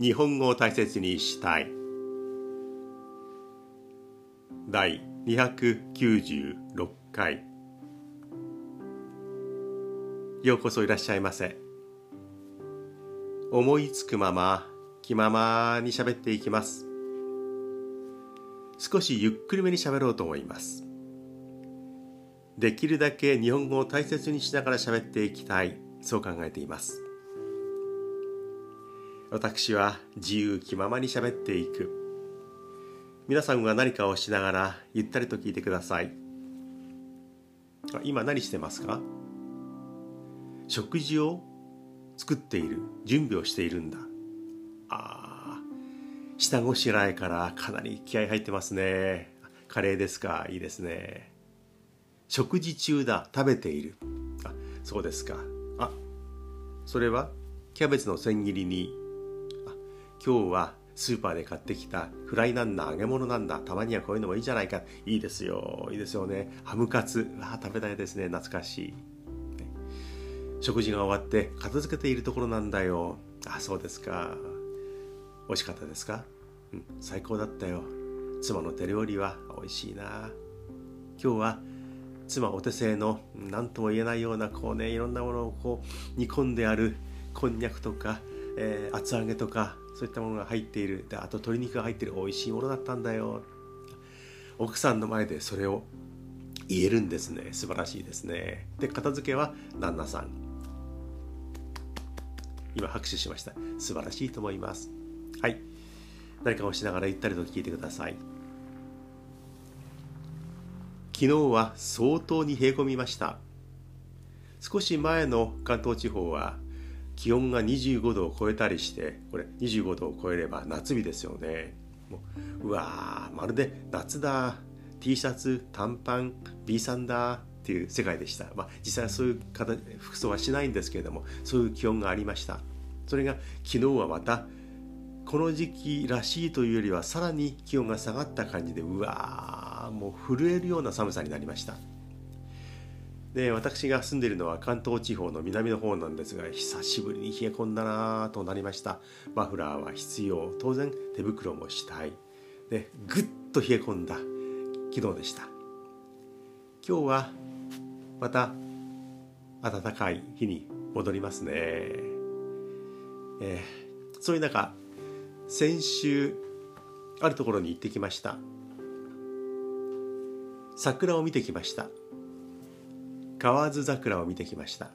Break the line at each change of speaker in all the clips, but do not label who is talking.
日本語を大切にしたい。第296回。ようこそいらっしゃいませ。思いつくまま気ままに喋っていきます。少しゆっくりめに喋ろうと思います。できるだけ日本語を大切にしながら喋っていきたい。そう考えています。私は自由気ままに喋っていく。皆さんは何かをしながらゆったりと聞いてください。今何してますか？食事を作っている準備をしているんだ。ああ下ごしらえからかなり気合い入ってますね。カレーですか？いいですね。食事中だ食べている。あそうですか。あそれはキャベツの千切りに今日はスーパーで買ってきたフライなんだ揚げ物なんだたまにはこういうのもいいじゃないか。いいですよ。いいですよね。ハムカツ。あ食べたいですね。懐かしい。食事が終わって片付けているところなんだよ。あそうですか。美味しかったですか、うん、最高だったよ。妻の手料理は美味しいな。今日は妻お手製の何とも言えないようなこうねいろんなものをこう煮込んであるこんにゃくとか、えー、厚揚げとかそういったものが入っている。であと鶏肉が入っている美味しいものだったんだよ。奥さんの前でそれを言えるんですね。素晴らしいですね。で片付けは旦那さん。今拍手しました。素晴らしいと思います。はい。何かをしながらゆったりと聞いてください。昨日は相当に冷え込みました。少し前の関東地方は気温が25度を超えたりしてこれ25度を超えれば夏日ですよね。もううわまるで夏だ T シャツ短パン B さんだっていう世界でした、まあ、実際はそういう服装はしないんですけれどもそういう気温がありました。それが昨日はまたこの時期らしいというよりはさらに気温が下がった感じでうわーもう震えるような寒さになりました。で私が住んでいるのは関東地方の南の方なんですが久しぶりに冷え込んだなとなりました。マフラーは必要。当然手袋もしたい。でぐっと冷え込んだ昨日でした。今日はまた暖かい日に戻りますね、えー、そういう中先週あるところに行ってきました。桜を見てきました。河津桜を見てきました。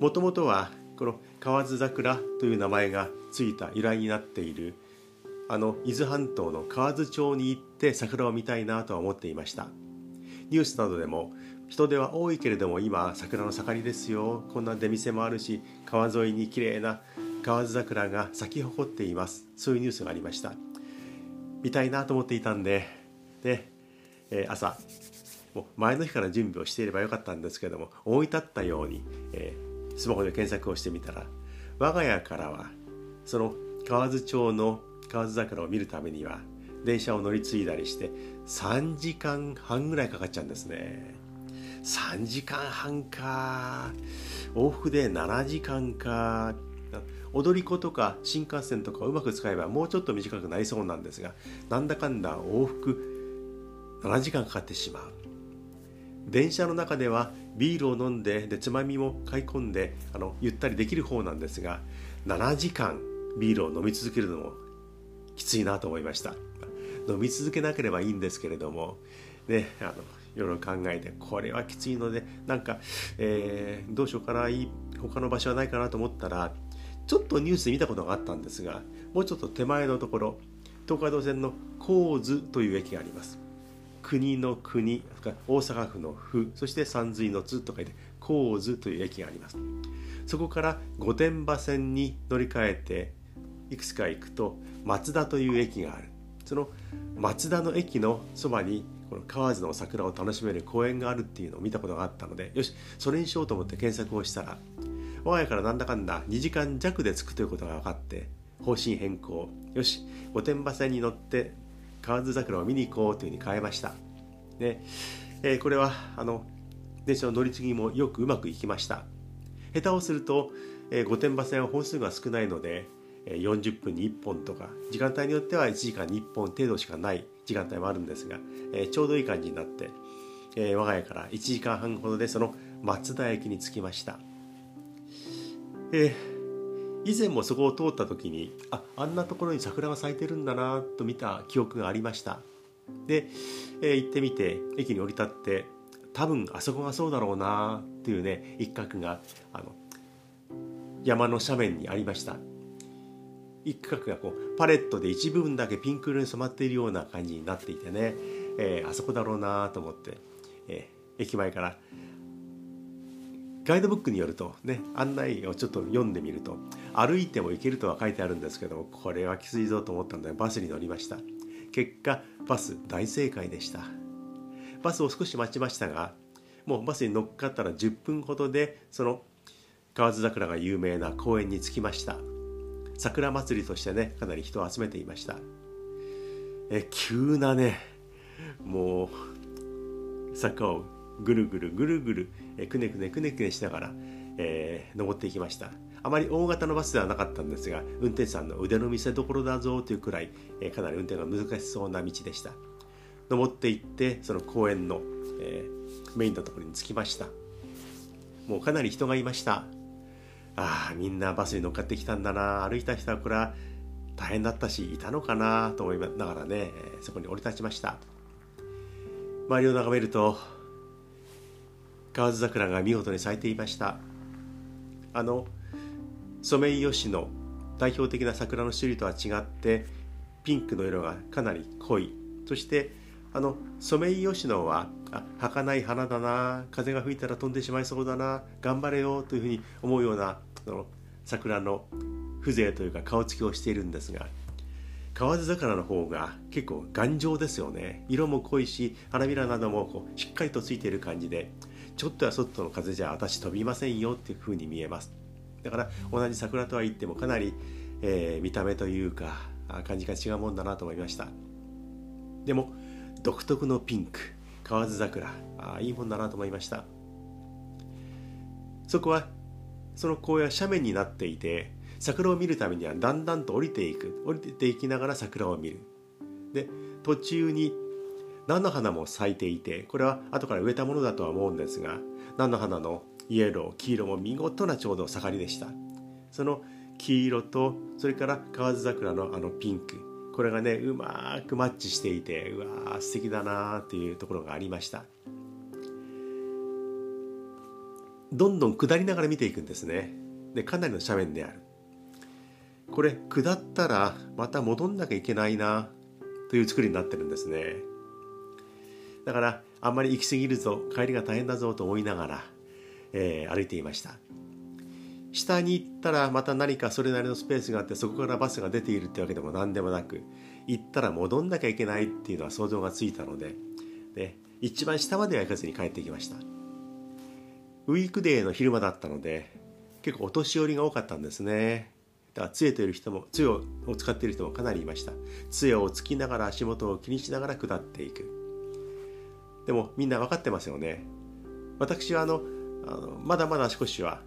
もともとはこの河津桜という名前がついた由来になっているあの伊豆半島の河津町に行って桜を見たいなとは思っていました。ニュースなどでも人出は多いけれども今桜の盛りですよ。こんな出店もあるし川沿いに綺麗な河津桜が咲き誇っています。そういうニュースがありました。見たいなと思っていたんでで、えー、朝もう前の日から準備をしていればよかったんですけども思い立ったように、えー、スマホで検索をしてみたら我が家からはその河津町の河津桜を見るためには電車を乗り継いだりして3時間半ぐらいかかっちゃうんですね。3時間半か。往復で7時間か。踊り子とか新幹線とかをうまく使えばもうちょっと短くなりそうなんですがなんだかんだ往復7時間かかってしまう。電車の中ではビールを飲んででつまみも買い込んであのゆったりできる方なんですが7時間ビールを飲み続けるのもきついなと思いました。飲み続けなければいいんですけれどもねあのいろいろ考えてこれはきついのでなんか、えー、どうしようかないい他の場所はないかなと思ったらちょっとニュースで見たことがあったんですがもうちょっと手前のところ東海道線の神津という駅があります。国の国大阪府の府そして山水の津と書いて神津という駅があります。そこから御殿場線に乗り換えていくつか行くと松田という駅がある。その松田の駅のそばにこの河津の桜を楽しめる公園があるっていうのを見たことがあったのでよしそれにしようと思って検索をしたら我が家からなんだかんだ2時間弱で着くということが分かって方針変更。よし御殿場線に乗って河津桜を見に行こうというふうに変えました。で、えー、これはあの電車の乗り継ぎもよくうまくいきました。下手をするとえー、御殿場線は本数が少ないのでえ40分に1本とか時間帯によっては1時間に1本程度しかない時間帯もあるんですが、えー、ちょうどいい感じになって、えー、我が家から1時間半ほどでその松田駅に着きました、えー、以前もそこを通った時にああんなところに桜が咲いてるんだなと見た記憶がありました。で、えー、行ってみて駅に降り立って多分あそこがそうだろうなっていうね一角があの山の斜面にありました。一角がこうパレットで一部分だけピンク色に染まっているような感じになっていてね、えー、あそこだろうなと思って、えー、駅前からガイドブックによるとね案内をちょっと読んでみると歩いても行けるとは書いてあるんですけどもこれはきついぞと思ったのでバスに乗りました。結果バス大正解でした。バスを少し待ちましたがもうバスに乗っかったら10分ほどでその河津桜が有名な公園に着きました。桜祭りとしてねかなり人を集めていました。え急なねもう坂をぐるぐるぐるぐるえくねくねくねくねしながら、えー、登っていきました。あまり大型のバスではなかったんですが運転手さんの腕の見せ所だぞというくらい、えー、かなり運転が難しそうな道でした。登っていってその公園の、えー、メインのところに着きました。もうかなり人がいました。ああみんなバスに乗っかってきたんだな。歩いた人はこれは大変だったしいたのかなと思いながらねそこに降り立ちました。周りを眺めると河津桜が見事に咲いていました。あのソメイヨシノ代表的な桜の種類とは違ってピンクの色がかなり濃い。そしてあのソメイヨシノはあ儚い花だな風が吹いたら飛んでしまいそうだな頑張れよというふうに思うようなその桜の風情というか顔つきをしているんですが河津桜の方が結構頑丈ですよね。色も濃いし花びらなどもこうしっかりとついている感じでちょっとやそっとの風じゃ私飛びませんよっていう風に見えます。だから同じ桜とは言ってもかなり、えー、見た目というか感じが違うもんだなと思いました。でも独特のピンク河津桜あいいもんだなと思いました。そこはその公園は斜面になっていて桜を見るためにはだんだんと降りていく降りていきながら桜を見る。で途中に菜の花も咲いていてこれは後から植えたものだとは思うんですが菜の花のイエロー黄色も見事なちょうど盛りでした。その黄色とそれから河津桜のあのピンクこれがねうまくマッチしていてうわー素敵だなーっていうところがありました。どんどん下りながら見ていくんですね。でかなりの斜面である。これ下ったらまた戻んなきゃいけないなという作りになってるんですね。だからあんまり行き過ぎるぞ帰りが大変だぞと思いながら、えー、歩いていました。下に行ったらまた何かそれなりのスペースがあってそこからバスが出ているってわけでも何でもなく行ったら戻んなきゃいけないっていうのは想像がついたのでで一番下までは行かずに帰ってきました。ウィークデーの昼間だったので結構お年寄りが多かったんですね。だから杖という人も杖を使っている人もかなりいました。杖をつきながら足元を気にしながら下っていく。でもみんな分かってますよね。私はあのあのまだまだ足腰は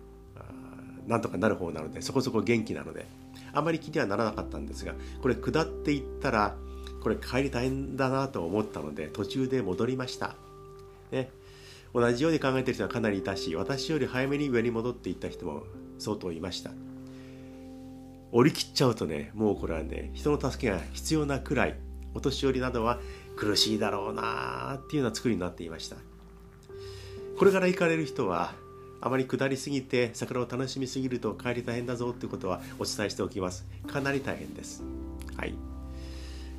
なんとかなる方なのでそこそこ元気なのであまり気にはならなかったんですがこれ下っていったらこれ帰り大変だなと思ったので途中で戻りました、ね、同じように考えてる人はかなりいたし私より早めに上に戻っていった人も相当いました。降り切っちゃうとねもうこれはね人の助けが必要なくらいお年寄りなどは苦しいだろうなっていうような作りになっていました。これから行かれる人はあまり下りすぎて桜を楽しみすぎると帰り大変だぞっていうことはお伝えしておきます。かなり大変です。はい。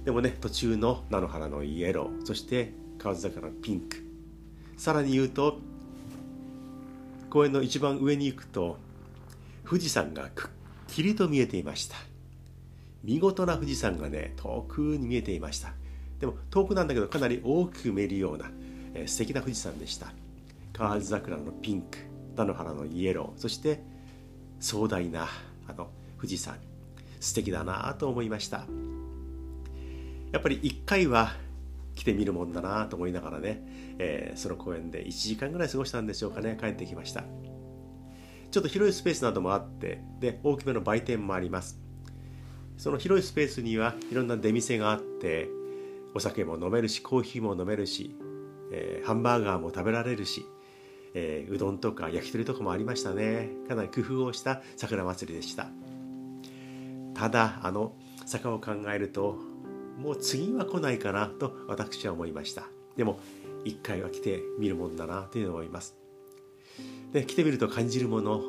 でもね途中の菜の花のイエローそして河津桜のピンク。さらに言うと公園の一番上に行くと富士山がくっきりと見えていました。見事な富士山がね遠くに見えていました。でも遠くなんだけどかなり大きく見えるような、えー、素敵な富士山でした。河津桜のピンク菜の花のイエローそして壮大なあの富士山。素敵だなと思いました。やっぱり一回は来てみるもんだなと思いながらね、えー、その公園で1時間ぐらい過ごしたんでしょうかね。帰ってきました。ちょっと広いスペースなどもあってで大きめの売店もあります。その広いスペースにはいろんな出店があってお酒も飲めるしコーヒーも飲めるし、えー、ハンバーガーも食べられるし、えー、うどんとか焼き鳥とかもありましたね。かなり工夫をした桜祭りでした。ただあの坂を考えるともう次は来ないかなと私は思いました。でも一回は来てみるもんだなというのを思います。で来てみると感じるもの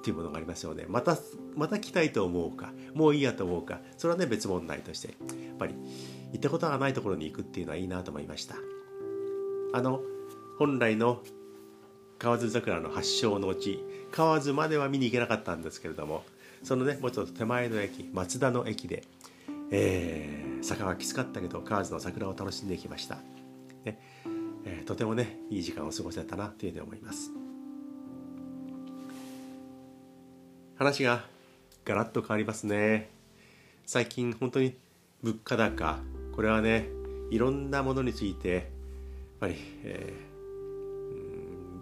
っていうものがありますよねまたまた来たいと思うかもういいやと思うかそれはね別問題としてやっぱり行ったことがないところに行くっていうのはいいなと思いました。あの本来の河津桜の発祥の地河津までは見に行けなかったんですけれどもそのねもうちょっと手前の駅松田の駅で、えー、坂はきつかったけど河津の桜を楽しんでいきました、ねえー、とてもねいい時間を過ごせたなというふうに思います。話がガラッと変わりますね。最近本当に物価高これはねいろんなものについてやっぱり、え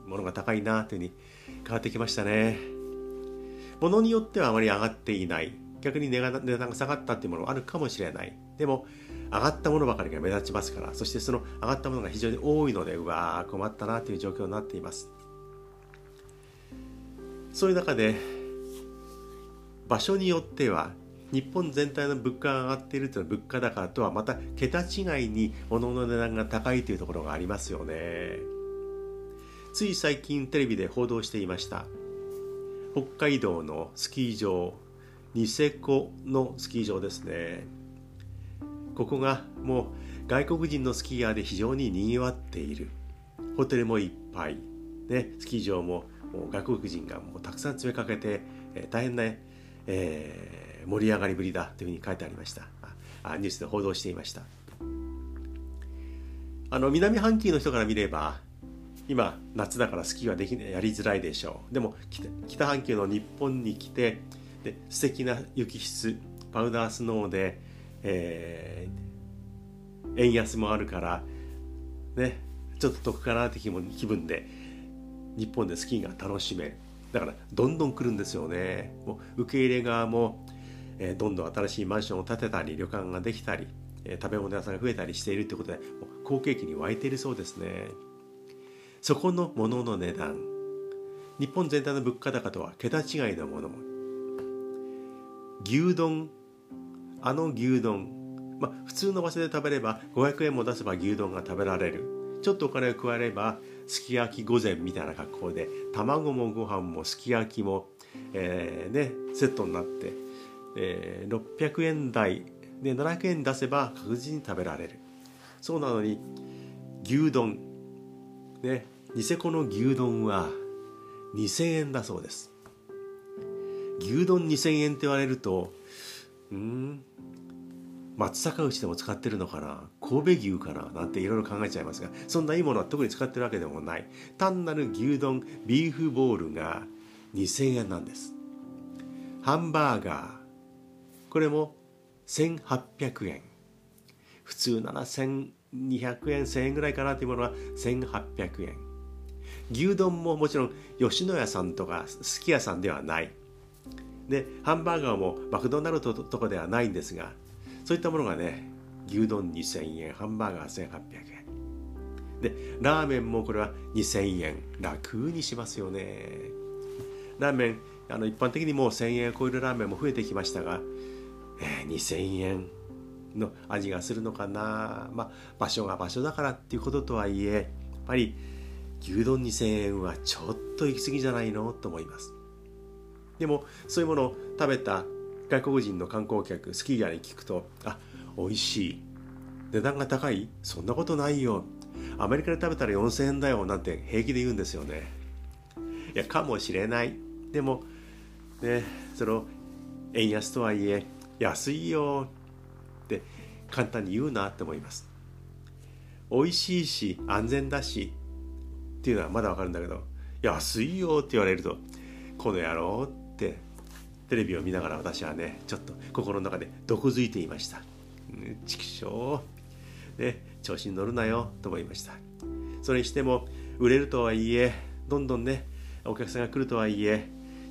ー、物が高いなというふうに変わってきましたね。物によってはあまり上がっていない。逆に値が値段が下がったっていうものもあるかもしれない。でも上がったものばかりが目立ちますからそしてその上がったものが非常に多いのでうわー困ったなという状況になっています。そういう中で場所によっては日本全体の物価が上がっているというのは物価高とはまた桁違いに物の値段が高いというところがありますよね。つい最近テレビで報道していました。北海道のスキー場ニセコのスキー場ですね。ここがもう外国人のスキーヤーで非常ににぎわっている。ホテルもいっぱい、ね、スキー場ももう外国人がもうたくさん詰めかけて、え、大変な、ね、えー、盛り上がりぶりだというふうに書いてありました。あニュースで報道していました。あの南半球の人から見れば今夏だからスキーはできやりづらいでしょう。でも北半球の日本に来てで素敵な雪質パウダースノーで、えー、円安もあるからねちょっと得かなって気分で日本でスキーが楽しめる。だからどんどん来るんですよね。もう受け入れ側も、えー、どんどん新しいマンションを建てたり旅館ができたり、えー、食べ物屋さんが増えたりしているということでもう好景気に湧いているそうですね。そこのものの値段。日本全体の物価高とは桁違いのもの。も牛丼。あの牛丼。まあ普通の場所で食べれば500円も出せば牛丼が食べられる。ちょっとお金を加えればすき焼き御膳みたいな格好で卵もご飯もすき焼きも、えー、ね、セットになって、えー、600円台で700円出せば確実に食べられる。そうなのに牛丼ねニセコの牛丼は2000円だそうです。牛丼2000円って言われるとうん松阪牛でも使ってるのかな？神戸牛かな？なんていろいろ考えちゃいますがそんないいものは特に使ってるわけでもない。単なる牛丼ビーフボールが2000円なんです。ハンバーガー。これも1800円。普通なら1200円1000円ぐらいかなというものは1800円。牛丼ももちろん吉野家さんとかすき家さんではない。でハンバーガーもマクドナルドとかではないんですがそういったものがね牛丼2000円ハンバーガー1800円。でラーメンもこれは2000円。楽にしますよね。ラーメンあの一般的にもう1000円を超えるラーメンも増えてきましたが、えー、2000円の味がするのかな。まあ場所が場所だからっていうこととはいえやっぱり牛丼2000円はちょっと行き過ぎじゃないの？と思います。でもそういうものを食べた外国人の観光客スキーヤーに聞くとあ美味しい。値段が高い？そんなことないよ。アメリカで食べたら4000円だよなんて平気で言うんですよねいやかもしれない。でもねその円安とはいえ安いよって簡単に言うなって思います美味しいし安全だしっていうのはまだわかるんだけど安いよって言われるとこの野郎ってテレビを見ながら私はねちょっと心の中で毒づいていました。畜生。ね調子に乗るなよと思いました。それにしても売れるとはいえどんどんねお客さんが来るとはいえ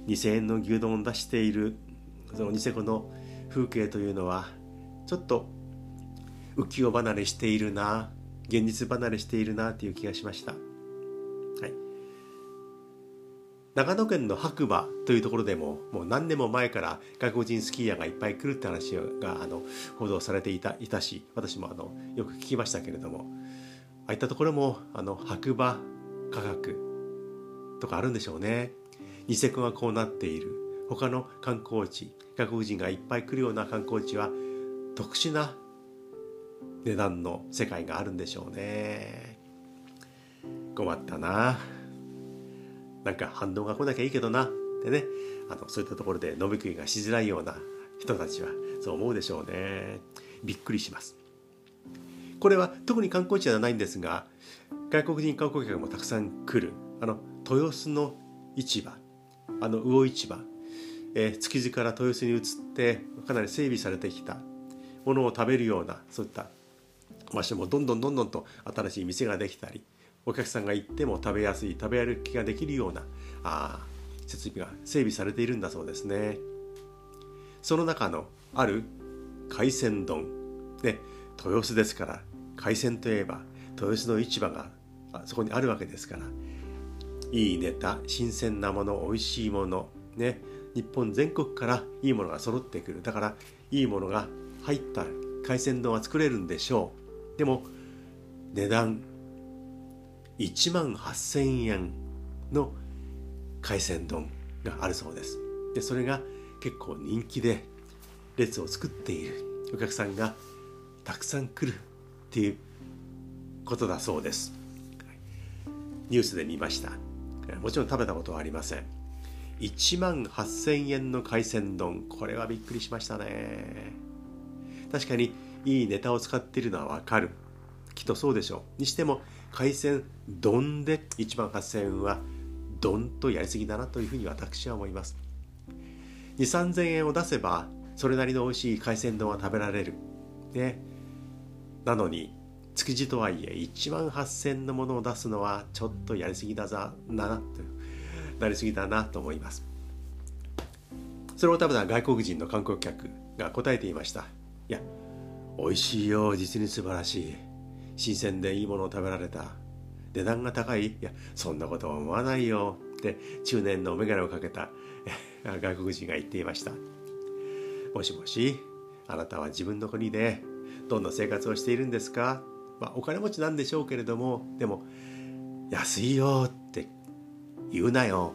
2,000円の牛丼を出しているそのニセコの風景というのはちょっと浮世離れしているな現実離れしているなという気がしました、長野県の白馬というところでももう何年も前から外国人スキーヤーがいっぱい来るって話があの報道されていたいたし私もあのよく聞きましたけれどもああいったところもあの白馬科学とかあるんでしょうね。ニセコがこうなっている。他の観光地外国人がいっぱい来るような観光地は特殊な値段の世界があるんでしょうね。困ったな。なんか反応が来なきゃいいけどな。ってねあのそういったところで飲み食いがしづらいような人たちはそう思うでしょうね。びっくりします。これは特に観光地ではないんですが外国人観光客もたくさん来る。あの豊洲の市場。あの魚市場、えー、築地から豊洲に移ってかなり整備されてきた。ものを食べるようなそういった場所もどんどんどんどんと新しい店ができたりお客さんが行っても食べやすい食べ歩きができるようなあ設備が整備されているんだそうですね。その中のある海鮮丼ね豊洲ですから海鮮といえば豊洲の市場があそこにあるわけですからいいネタ新鮮なもの美味しいものね日本全国からいいものが揃ってくる。だからいいものが入った海鮮丼は作れるんでしょう。でも値段1万8000円の海鮮丼があるそうです。でそれが結構人気で列を作っているお客さんがたくさん来るっていうことだそうです。ニュースで見ました。もちろん食べたことはありません。1万8000円の海鮮丼。これはびっくりしましたね。確かにいいネタを使っているのはわかる。きっとそうでしょう。にしても海鮮丼で1万8000円は丼とやりすぎだなというふうに私は思います。2 3 0 0 0円を出せばそれなりの美味しい海鮮丼は食べられる。ね。なのに築地とはいえ1万8000のものを出すのはちょっとやりすぎだなななりすぎだなと思います。それを食べた外国人の観光客が答えていました。いや美味しいよ実に素晴らしい。新鮮でいいものを食べられた。値段が高い。いやそんなことは思わないよ。って中年の眼鏡をかけた外国人が言っていました。もしもしあなたは自分の国でどんな生活をしているんですか、まあ、お金持ちなんでしょうけれどもでも安いよって言うなよ。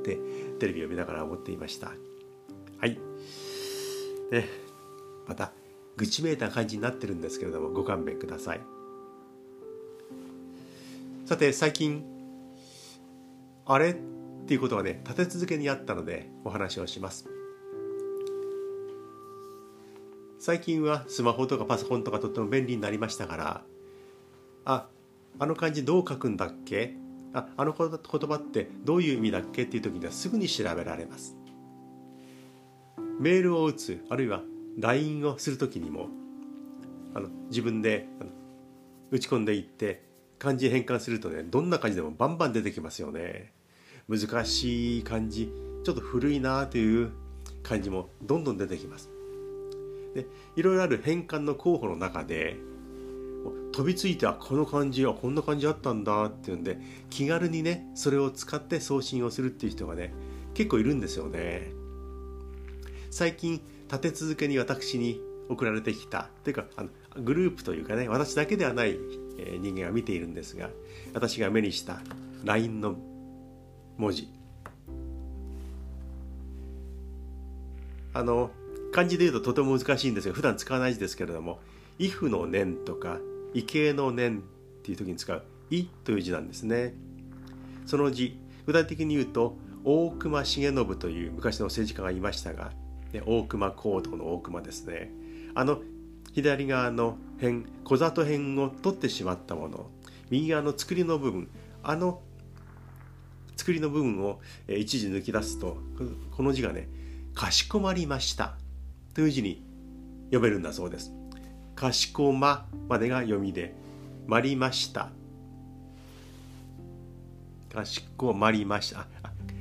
ってテレビを見ながら思っていました。はい。でまた愚痴めいた感じになってるんですけれどもご勘弁ください。さて最近あれ？っていうことがね立て続けにあったのでお話をします。最近はスマホとかパソコンとかとっても便利になりましたからああの漢字どう書くんだっけ？ああの言葉ってどういう意味だっけ？っていう時にはすぐに調べられます。メールを打つあるいは LINE をする時にもあの自分で打ち込んでいって漢字変換するとねどんな漢字でもバンバン出てきますよね。難しい漢字ちょっと古いなという漢字もどんどん出てきます。でいろいろある変換の候補の中で飛びついてあこの漢字はこんな漢字あったんだっていうんで気軽にねそれを使って送信をするっていう人がね結構いるんですよね。最近立て続けに私に送られてきた。というかあのグループというかね私だけではない人間が見ているんですが私が目にした LINE の文字。あの漢字で言うととても難しいんですが普段使わない字ですけれども「if」の念とか「畏敬の念」っていう時に使う「い」という字なんですね。その字具体的に言うと大隈重信という昔の政治家がいましたが、ね、大隈講堂の大隈ですね。あの左側の辺小里辺を取ってしまったもの。右側の作りの部分あの作りの部分を一時抜き出すとこの字がね「かしこまりました」という字に読めるんだそうです。かしこままでが読みで「まりました」かしこまりました。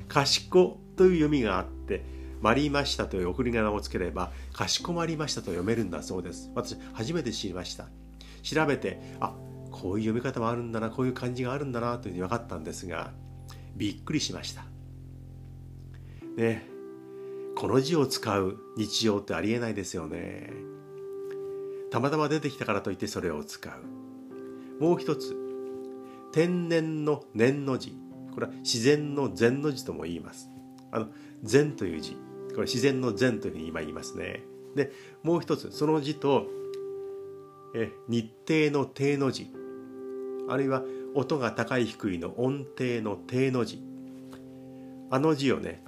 賢という読みがあってまりましたという送り仮名をつければかしこまりましたと読めるんだそうです。私初めて知りました。調べてあこういう読み方もあるんだなこういう漢字があるんだなというふうに分かったんですがびっくりしました。ねこの字を使う日常ってありえないですよね。たまたま出てきたからといってそれを使う。もう一つ天然の念の字。これは自然の禅の字とも言います。あの禅という字。これ自然の禅というふうに今言いますね。でもう一つその字とえ日程の定の字。あるいは音が高い低いの音程の定の字。あの字をね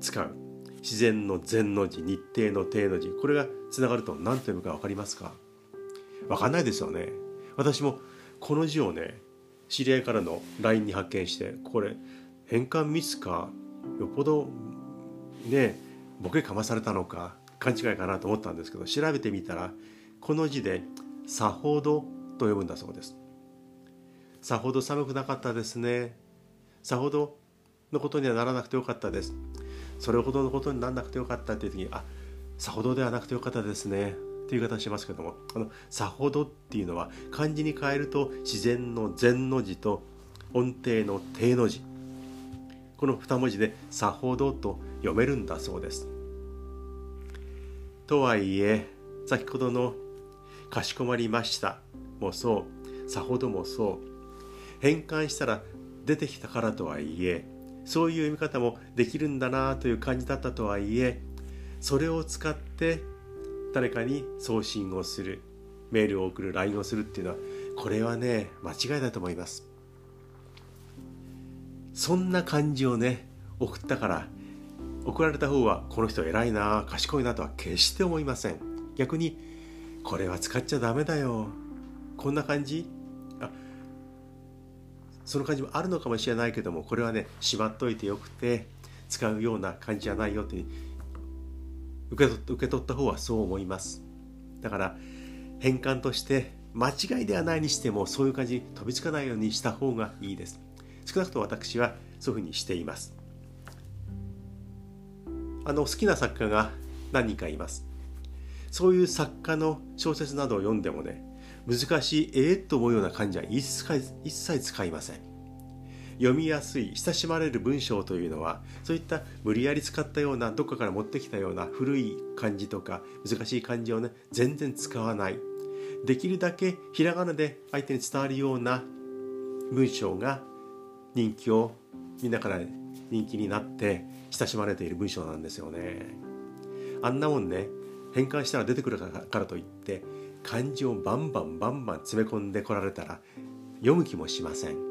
使う。自然の禅の字日程の定の字。これがつながると何と読むか分かりますか？分かんないですよね。私もこの字をね知り合いからの LINE に発見してこれ変換ミスか？よっぽどねボケかまされたのか勘違いかなと思ったんですけど調べてみたらこの字で「さほど」と呼ぶんだそうです。さほど寒くなかったですね。さほどのことにはならなくてよかったです。それほどのことにならなくてよかったっていう時にあさほどではなくてよかったですね。っていう言い方しますけどもあのさほどっていうのは漢字に変えると自然の禅の字と音程の定の字。この二文字でさほどと読めるんだそうです。とはいえ先ほどのかしこまりました。もそう。さほどもそう。変換したら出てきたからとはいえそういう読み方もできるんだなという感じだったとはいえそれを使って誰かに送信をする。メールを送る LINE をするっていうのはこれはね間違いだと思います。そんな感じをね送ったから送られた方はこの人偉いな賢いなとは決して思いません。逆にこれは使っちゃダメだよ。こんな感じ？あその感じもあるのかもしれないけどもこれはねしまっといてよくて使うような感じじゃないよって受け取受け取った方はそう思います。だから変換として間違いではないにしてもそういう感じに飛びつかないようにした方がいいです。少なくとも私はそういうふうにしています。あの好きな作家が何人かいます。そういう作家の小説などを読んでもね難しいええと思うような漢字は一切一切使いません。読みやすい親しまれる文章というのはそういった無理やり使ったようなどっかから持ってきたような古い漢字とか難しい漢字をね全然使わない。できるだけひらがなで相手に伝わるような文章が人気をみんなから人気になって親しまれている文章なんですよね。あんなもんね変換したら出てくるからといって漢字をバンバンバンバン詰め込んでこられたら読む気もしません。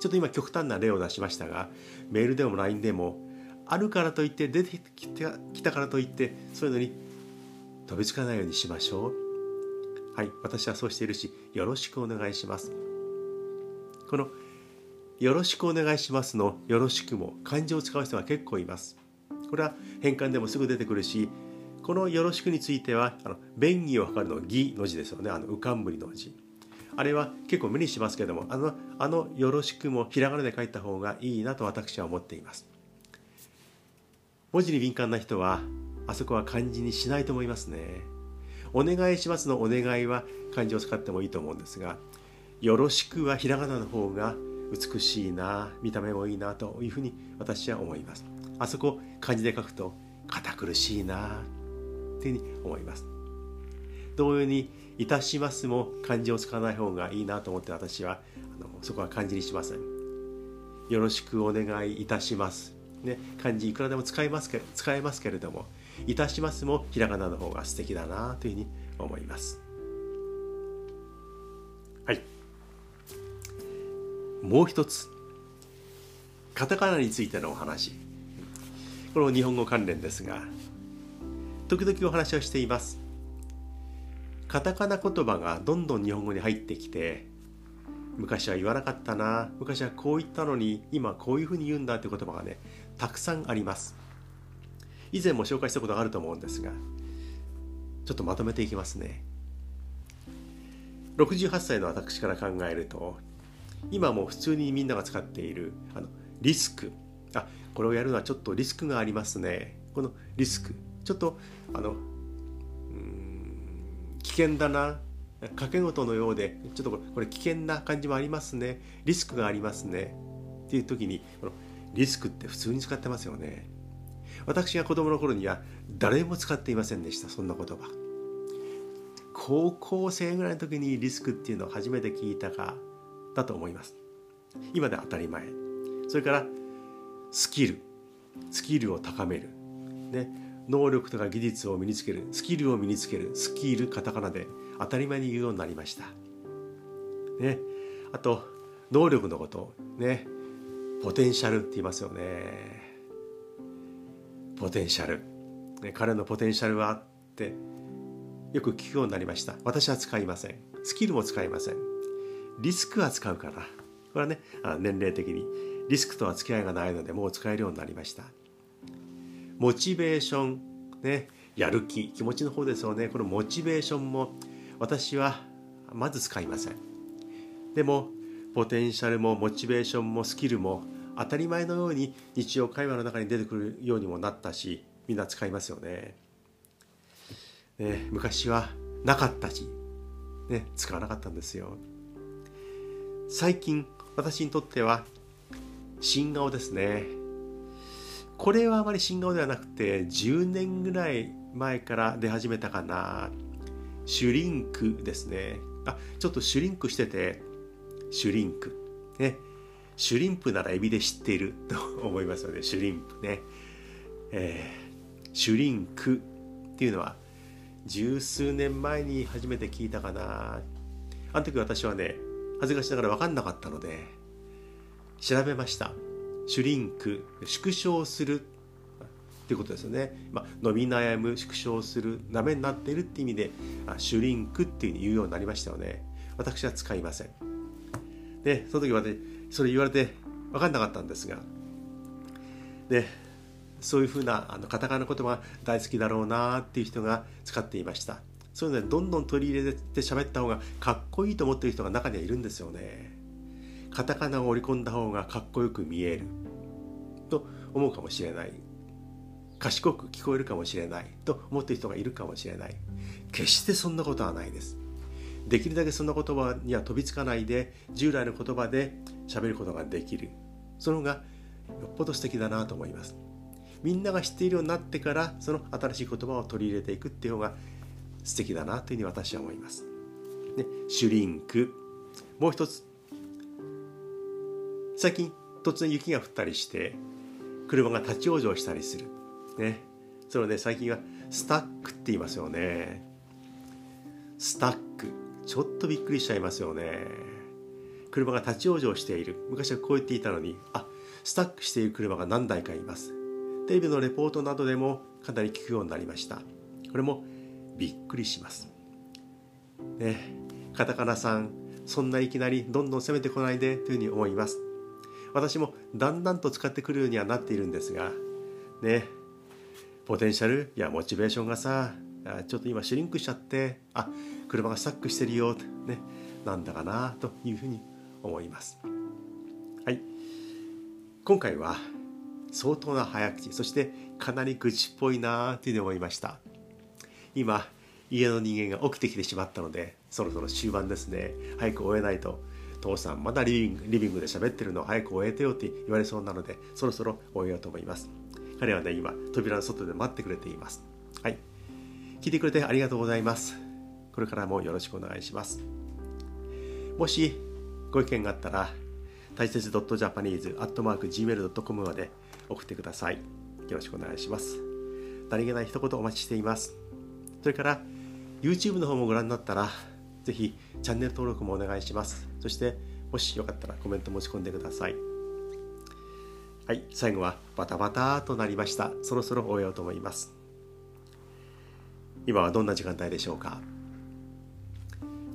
ちょっと今極端な例を出しましたがメールでも LINE でもあるからといって出てきたからといってそういうのに飛びつかないようにしましょう。はい私はそうしているしよろしくお願いします。このよろしくお願いしますのよろしくも漢字を使う人が結構います。これは変換でもすぐ出てくるしこのよろしくについてはあの便宜を図るの義の字ですよね。あの浮かんぶりの字。あれは結構無理しますけどもあのあのよろしくもひらがなで書いた方がいいなと私は思っています。文字に敏感な人はあそこは漢字にしないと思いますね。お願いしますのお願いは漢字を使ってもいいと思うんですがよろしくはひらがなの方が美しいな見た目もいいなというふうに私は思います。あそこ漢字で書くと堅苦しいなというふうに思います。同様にいたしますも漢字を使わない方がいいなと思って私はあのそこは漢字にしません。よろしくお願いいたします。ね漢字いくらでも使いますけ使えますけれどもいたしますもひらがなの方が素敵だなというふうに思います。はい。もう一つカタカナについてのお話。これも日本語関連ですが時々お話をしています。カタカナ言葉がどんどん日本語に入ってきて昔は言わなかったな昔はこう言ったのに今こういうふうに言うんだって言葉がねたくさんあります。以前も紹介したことがあると思うんですがちょっとまとめていきますね。68歳の私から考えると今も普通にみんなが使っているあのリスク。あこれをやるのはちょっとリスクがありますね。このリスク。ちょっとあのうん危険だな。掛け事のようでちょっとこれ危険な感じもありますね。リスクがありますね。っていう時にこのリスクって普通に使ってますよね。私が子供の頃には誰も使っていませんでした。そんな言葉。高校生ぐらいの時にリスクっていうのを初めて聞いたか。だと思います。今で当たり前。それからスキル。スキルを高める。ね。能力とか技術を身につける。スキルを身につける。スキルカタカナで当たり前に言うようになりました。ね。あと能力のこと。ね。ポテンシャルって言いますよね。ポテンシャル、ね、彼のポテンシャルはってよく聞くようになりました。私は使いません。スキルも使いません。リスクは使うからこれはね年齢的に。リスクとは付き合いがないのでもう使えるようになりました。モチベーションねやる気。気持ちの方ですよね。このモチベーションも私はまず使いません。でもポテンシャルもモチベーションもスキルも当たり前のように日常会話の中に出てくるようにもなったしみんな使いますよね。ね昔はなかったし、ね、使わなかったんですよ。最近私にとっては新顔ですね。これはあまり新顔ではなくて10年ぐらい前から出始めたかな。シュリンクですね。あちょっとシュリンクしててシュリンク。ね。シュリンプならエビで知っている と思いますのでシュリンプね、えー、シュリンクっていうのは十数年前に初めて聞いたかな。あの時私はね恥ずかしながら分かんなかったので調べました。シュリンク縮小する。っていうことですよね、まあ、伸び悩む縮小するダメになっているっていう意味でシュリンクっていうふうに言うようになりましたよね。私は使いません。でその時私それ言われて分かんなかったんですがでそういうふうなあのカタカナ言葉が大好きだろうなっていう人が使っていました。そういうのでどんどん取り入れて喋った方がかっこいいと思ってる人が中にはいるんですよね。カタカナを織り込んだ方がかっこよく見える。と思うかもしれない。賢く聞こえるかもしれない。と思ってる人がいるかもしれない。決してそんなことはないです。できるだけそんな言葉には飛びつかないで従来の言葉で喋ることができる。その方がよっぽど素敵だなと思います。みんなが知っているようになってからその新しい言葉を取り入れていくっていう方が素敵だなというふうに私は思います、ね、シュリンク。もう一つ。最近突然雪が降ったりして車が立ち往生したりする。ね。それをね最近はスタックって言いますよね。スタック。ちょっとびっくりしちゃいますよね。車が立ち往生している。昔はこう言っていたのにあスタックしている車が何台かいます。テレビのレポートなどでもかなり聞くようになりました。これもびっくりします。ねカタカナさんそんないきなりどんどん攻めてこないでというふうに思います。私もだんだんと使ってくるようにはなっているんですがねポテンシャルやモチベーションがさちょっと今シュリンクしちゃってあ車がスタックしてるよねなんだかなというふうに思います。はい。今回は相当な早口そしてかなり愚痴っぽいなというふうに思いました。今家の人間が起きてきてしまったのでそろそろ終盤ですね。早く終えないと。父さんまだリビングリビングで喋ってるの。早く終えてよって言われそうなのでそろそろ終えようと思います。彼はね今扉の外で待ってくれています。はい。聞いてくれてありがとうございます。これからもよろしくお願いします。もしご意見があったら大切 .japanese.gmail.com まで送ってください。よろしくお願いします。何気ない一言お待ちしています。それから YouTube の方もご覧になったらぜひチャンネル登録もお願いします。そしてもしよかったらコメント持ち込んでください。はい最後はバタバタとなりました。そろそろ終えようと思います。今はどんな時間帯でしょうか？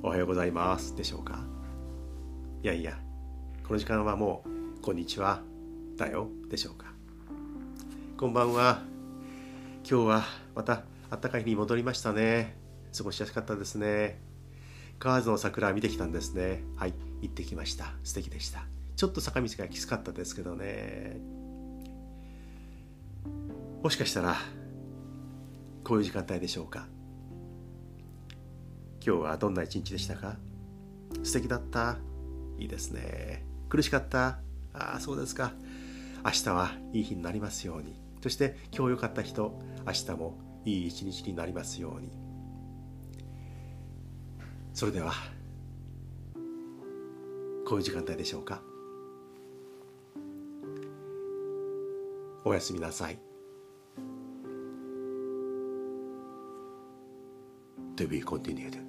おはようございます。でしょうか？いやいやこの時間はもうこんにちは。だよ。でしょうか？こんばんは。今日はまた暖かい日に戻りましたね。過ごしやすかったですね。河津の桜見てきたんですね。はい行ってきました。素敵でした。ちょっと坂道がきつかったですけどね。もしかしたらこういう時間帯でしょうか。今日はどんな一日でしたか？素敵だった？いいですね。苦しかった？ああそうですか。明日はいい日になりますように。そして今日良かった人明日もいい一日になりますように。それではこういう時間帯でしょうか。おやすみなさい。To be continued